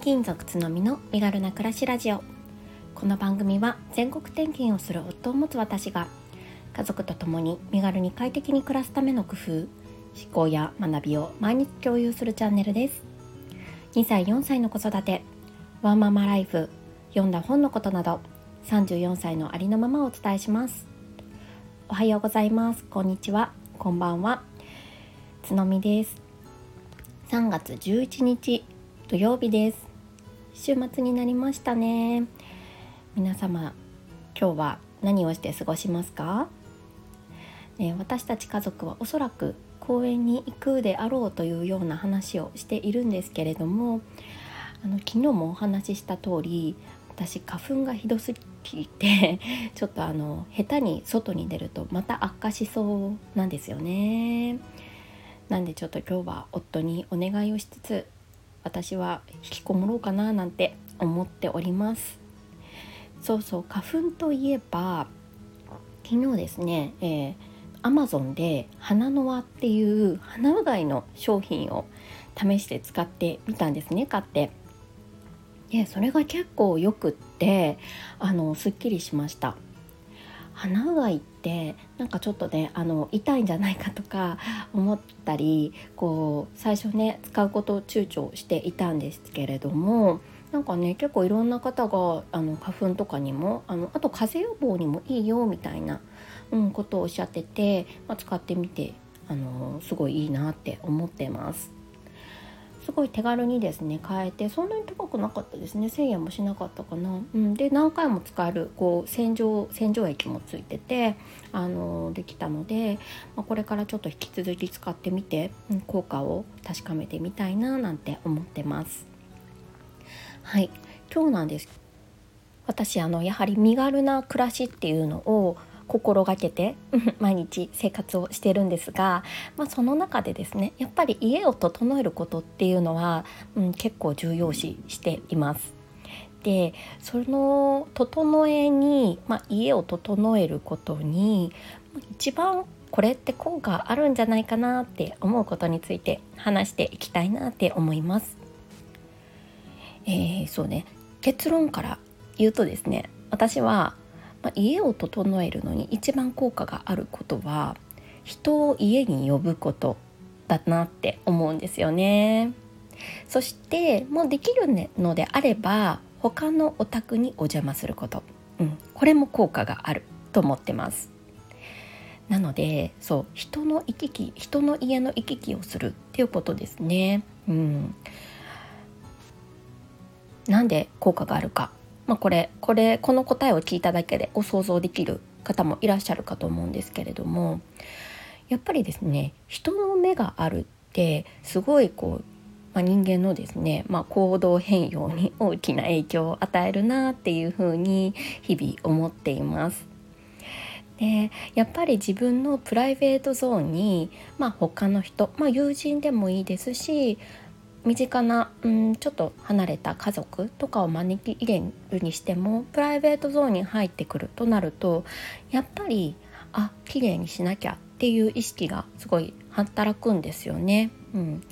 転勤族つのみの身軽な暮らしラジオ。この番組は全国転勤をする夫を持つ私が家族と共に身軽に快適に暮らすための工夫思考や学びを毎日共有するチャンネルです。2歳4歳の子育てワンママライフ読んだ本のことなど34歳のありのままをお伝えします。おはようございます。こんにちは。こんばんは。つのみです。3月11日土曜日です。週末になりましたね皆様今日は何をして過ごしますか、ね、私たち家族はおそらく公園に行くであろうというような話をしているんですけれどもあの昨日もお話しした通り私花粉がひどすぎて ちょっとあの下手に外に出るとまた悪化しそうなんですよね。なんでちょっと今日は夫にお願いをしつつ私は引きこもろうかななんて思っております。そうそう花粉といえば昨日ですね、えー、Amazon で花の輪っていう花うがいの商品を試して使ってみたんですね買って。でそれが結構よくってあのすっきりしました。鼻うがいってなんかちょっとねあの痛いんじゃないかとか 思ったりこう最初ね使うことを躊躇していたんですけれどもなんかね結構いろんな方があの花粉とかにもあのあと風邪予防にもいいよみたいな、うん、ことをおっしゃってて、まあ、使ってみてあのすごいいいなって思ってます。すごい手軽にですね買えてそんなに高くなかったですね。1000円もしなかったかな、うん、で何回も使えるこう洗浄洗浄液もついててあのできたので、まあ、これからちょっと引き続き使ってみて、うん、効果を確かめてみたいななんて思ってます。はい。今日なんです。私あのやはり身軽な暮らしっていうのを心がけて 毎日生活をしてるんですが、まあ、その中でですねやっぱり家を整えることっていうのは、うん、結構重要視しています。でその整えに、まあ、家を整えることに一番これって効果あるんじゃないかなって思うことについて話していきたいなって思います。えー、そうね結論から言うとですね私はまあ、家を整えるのに一番効果があることは人を家に呼ぶことだなって思うんですよね。そしてもうできるのであれば他のお宅にお邪魔すること、うん、これも効果があると思ってます。なのでそう人の行き来人の家の行き来をするっていうことですね。うん、なんで効果があるかまあ、これこれこの答えを聞いただけでご想像できる方もいらっしゃるかと思うんですけれどもやっぱりですね人の目があるってすごいこう、まあ、人間のですね、まあ、行動変容に 大きな影響を与えるなっていうふうに日々思っています。でやっぱり自分のプライベートゾーンに、まあ、他の人、まあ、友人でもいいですし身近な、うん、ちょっと離れた家族とかを招き入れるにしてもプライベートゾーンに入ってくるとなるとやっぱりあ綺麗にしなきゃっていう意識がすごい働くんですよね。うん、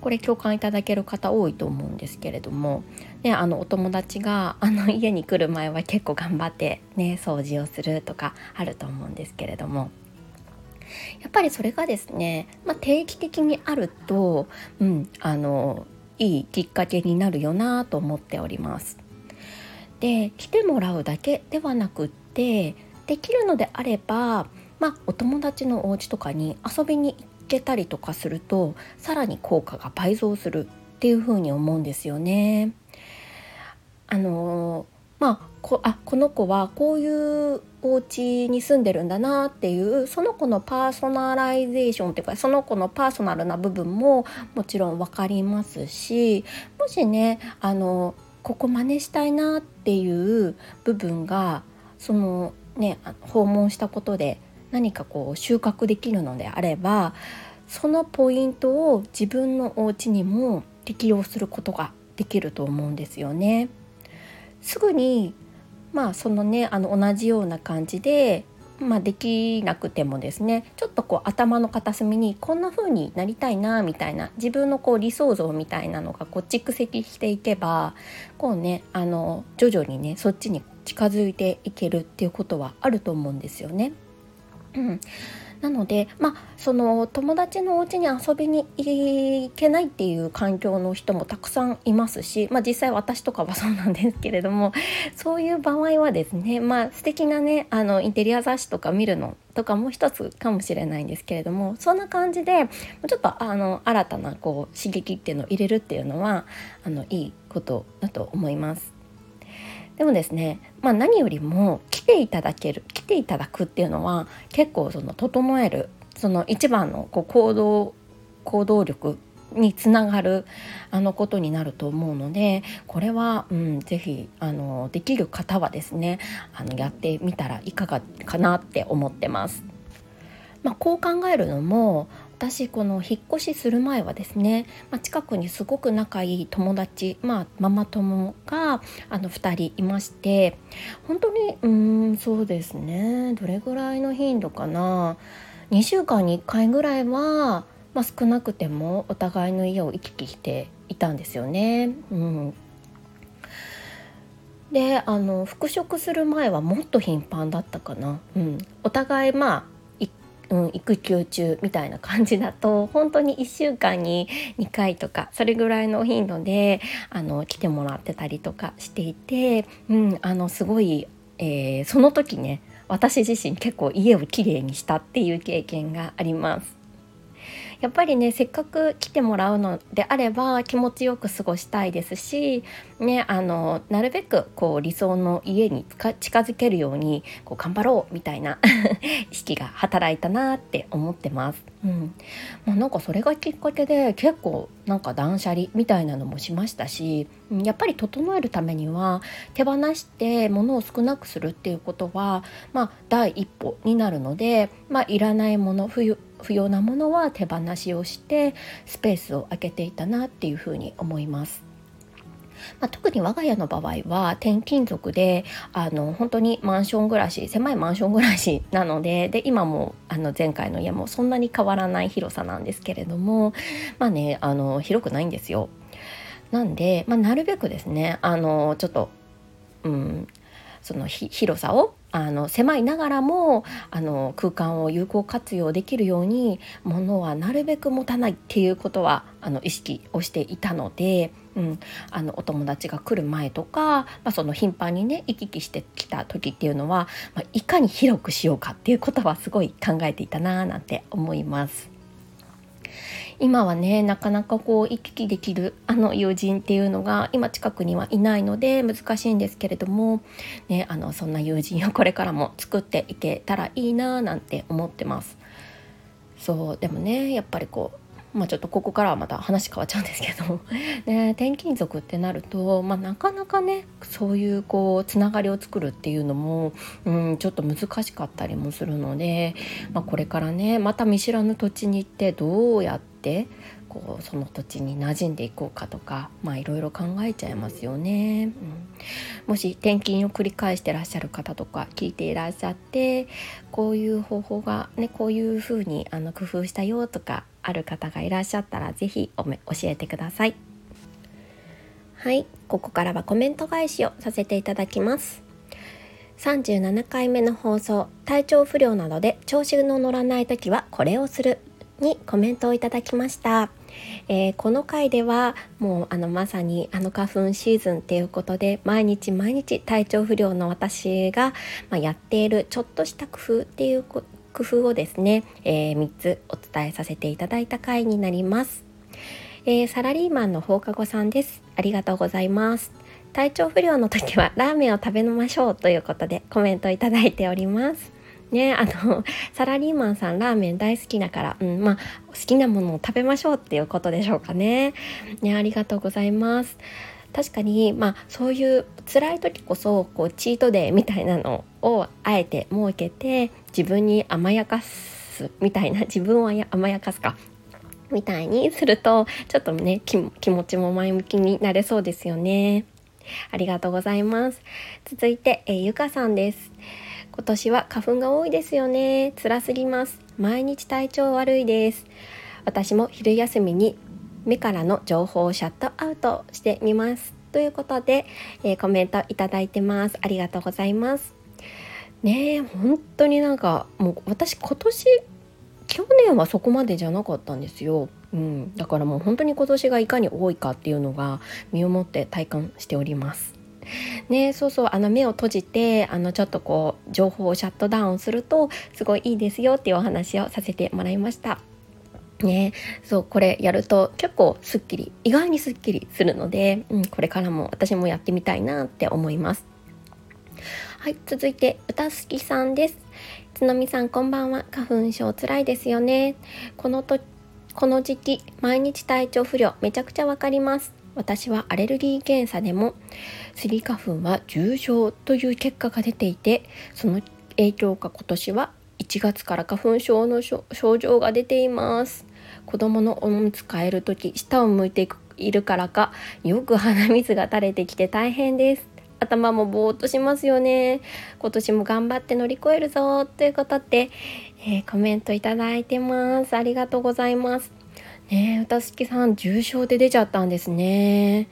これ共感いただける方多いと思うんですけれども、ね、あのお友達があの家に来る前は結構頑張って、ね、掃除をするとかあると思うんですけれども。やっぱりそれがですね、まあ、定期的にあると、うん、あのいいきっかけになるよなと思っております。で来てもらうだけではなくってできるのであれば、まあ、お友達のお家とかに遊びに行けたりとかするとさらに効果が倍増するっていうふうに思うんですよね。あのまあこあこの子はこういうお家に住んでるんだなっていうその子のパーソナライゼーションっていうかその子のパーソナルな部分ももちろん分かりますしもしねあのここ真似したいなっていう部分がそのね訪問したことで何かこう収穫できるのであればそのポイントを自分のお家にも適用することができると思うんですよね。すぐにまあそのねあの同じような感じでまあ、できなくてもですねちょっとこう頭の片隅にこんな風になりたいなみたいな自分のこう理想像みたいなのがこう蓄積していけばこうねあの徐々にねそっちに近づいていけるっていうことはあると思うんですよね。うん、なのでまあその友達のお家に遊びに行けないっていう環境の人もたくさんいますし、まあ、実際私とかはそうなんですけれども そういう場合はですねまあ素敵なねあのインテリア雑誌とか見るのとかも一つかもしれないんですけれどもそんな感じでちょっとあの新たなこう刺激っていうのを入れるっていうのはあのいいことだと思います。でもですね、まあ、何よりも来ていただける来ていただくっていうのは結構その整えるその一番のこう行動行動力につながるあのことになると思うのでこれは、うん、ぜひあのできる方はですねあのやってみたらいかがかなって思ってます。まあ、こう考えるのも私この引っ越しする前はですね、まあ、近くにすごく仲いい友達、まあ、ママ友があの2人いまして本当にうんそうですねどれぐらいの頻度かな。2週間に1回ぐらいは、まあ、少なくてもお互いの家を行き来していたんですよね。うん。であの復職する前はもっと頻繁だったかな、うん、お互いまあうん、育休中みたいな感じだと 本当に1週間に2回とかそれぐらいの頻度であの来てもらってたりとかしていて、うん、あのすごい、えー、その時ね私自身結構家をきれいにしたっていう経験があります。やっぱりねせっかく来てもらうのであれば気持ちよく過ごしたいですし、ね、あのなるべくこう理想の家に近づけるようにこう頑張ろうみたいな 意識が働いたなって思ってます。うんまあ、なんかそれがきっかけで結構なんか断捨離みたいなのもしましたしやっぱり整えるためには手放して物を少なくするっていうことは、まあ、第一歩になるので、まあ、いらないもの不要なものは手放しをしてスペースを空けていたなっていうふうに思います。まあ、特に我が家の場合は転勤族であの本当にマンション暮らし狭いマンション暮らしなのでで今もあの前回の家もそんなに変わらない広さなんですけれどもまあねあの広くないんですよ。なんで、まあ、なるべくですねあのちょっと、うん、その広さをあの狭いながらもあの空間を有効活用できるように物はなるべく持たないっていうことはあの意識をしていたので、うん、あのお友達が来る前とか、まあ、その頻繁にね行き来してきた時っていうのは、まあ、いかに広くしようかっていうことはすごい考えていたななんて思います。今はねなかなかこう行き来できるあの友人っていうのが今近くにはいないので難しいんですけれども、ね、あのそんな友人を これからも作っていけたらいいななんて思ってます。そうでもねやっぱりこうまあ、ちょっとここからはまた話変わっちゃうんですけど、ね、転勤族ってなると、まあ、なかなかねそういうこうつながりを作るっていうのも、うん、ちょっと難しかったりもするので、まあ、これからねまた見知らぬ土地に行ってどうやってこうその土地に馴染んでいこうかとかまあいろいろ考えちゃいますよね、うん、もし転勤を繰り返してらっしゃる方とか聞いていらっしゃってこういう方法がねこういうふうにあの工夫したよとかある方がいらっしゃったら是非教えてください。はい。ここからはコメント返しをさせていただきます。37回目の放送体調不良などで調子の乗らない時はこれをする。にコメントをいただきました。えー、この回ではもうあのまさにあの花粉シーズンっていうことで毎日毎日体調不良の私が、まあ、やっているちょっとした工夫っていう工夫をですね、えー、3つお伝えさせていただいた回になります、えー、サラリーマンの放課後さんです。ありがとうございます。体調不良の時はラーメンを食べましょうということでコメントいただいております。ね、あの サラリーマンさんラーメン大好きだから、うんまあ、好きなものを食べましょうっていうことでしょうかね。ねありがとうございます。確かに、まあ、そういう辛い時こそこうチートデーみたいなのをあえて設けて自分に甘やかすみたいな 自分を甘やかすかみたいにするとちょっとね気持ちも前向きになれそうですよね。ありがとうございます。続いて、えゆかさんです。今年は花粉が多いですよね。辛すぎます。毎日体調悪いです。私も昼休みに目からの情報をシャットアウトしてみます。ということで、えー、コメントいただいてます。ありがとうございます。ねえ本当になんかもう私今年去年はそこまでじゃなかったんですよ、うん、だからもう本当に今年がいかに多いかっていうのが身をもって体感しております。ねそうそうあの目を閉じてあのちょっとこう情報をシャットダウンするとすごいいいですよっていうお話をさせてもらいました。ねそうこれやると結構すっきり意外にすっきりするので、うん、これからも私もやってみたいなって思います。はい続いて歌好きさんです。つのみさんこんばんは。花粉症つらいですよね。このとこの時期毎日体調不良めちゃくちゃわかります。私はアレルギー検査でもスギ花粉は重症という結果が出ていてその影響か今年は1月から花粉症の症状が出ています。子供のおむつ替える時下を向いているからかよく鼻水が垂れてきて大変です。頭もぼーっとしますよね。今年も頑張って乗り越えるぞということで、えー、コメントいただいてます。ありがとうございます。ね歌好きさん重症で出ちゃったんですね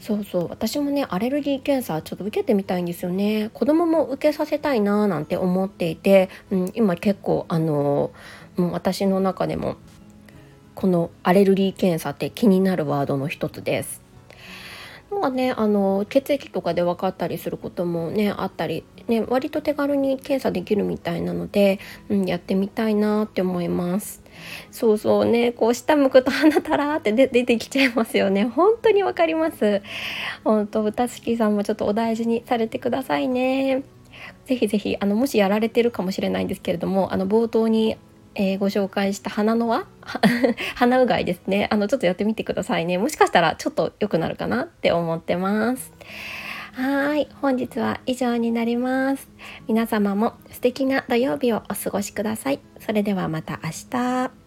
そうそう私もねアレルギー検査ちょっと受けてみたいんですよね子供も受けさせたいなーなんて思っていて、うん、今結構あのもう私の中でもこのアレルギー検査って気になるワードの一つです。まあね、あの血液とかで分かったりすることもねあったり、ね、割と手軽に検査できるみたいなので、うん、やってみたいなって思います。そうそうねこう下向くと鼻たらって出てきちゃいますよね。本当にわかります。本当歌好きさんもちょっとお大事にされてくださいね。ぜひぜひあのもしやられてるかもしれないんですけれどもあの冒頭にえー、ご紹介した鼻の輪？鼻うがいですね。あのちょっとやってみてくださいね。もしかしたらちょっと良くなるかなって思ってます。はい。本日は以上になります。皆様も素敵な土曜日をお過ごしください。それではまた明日。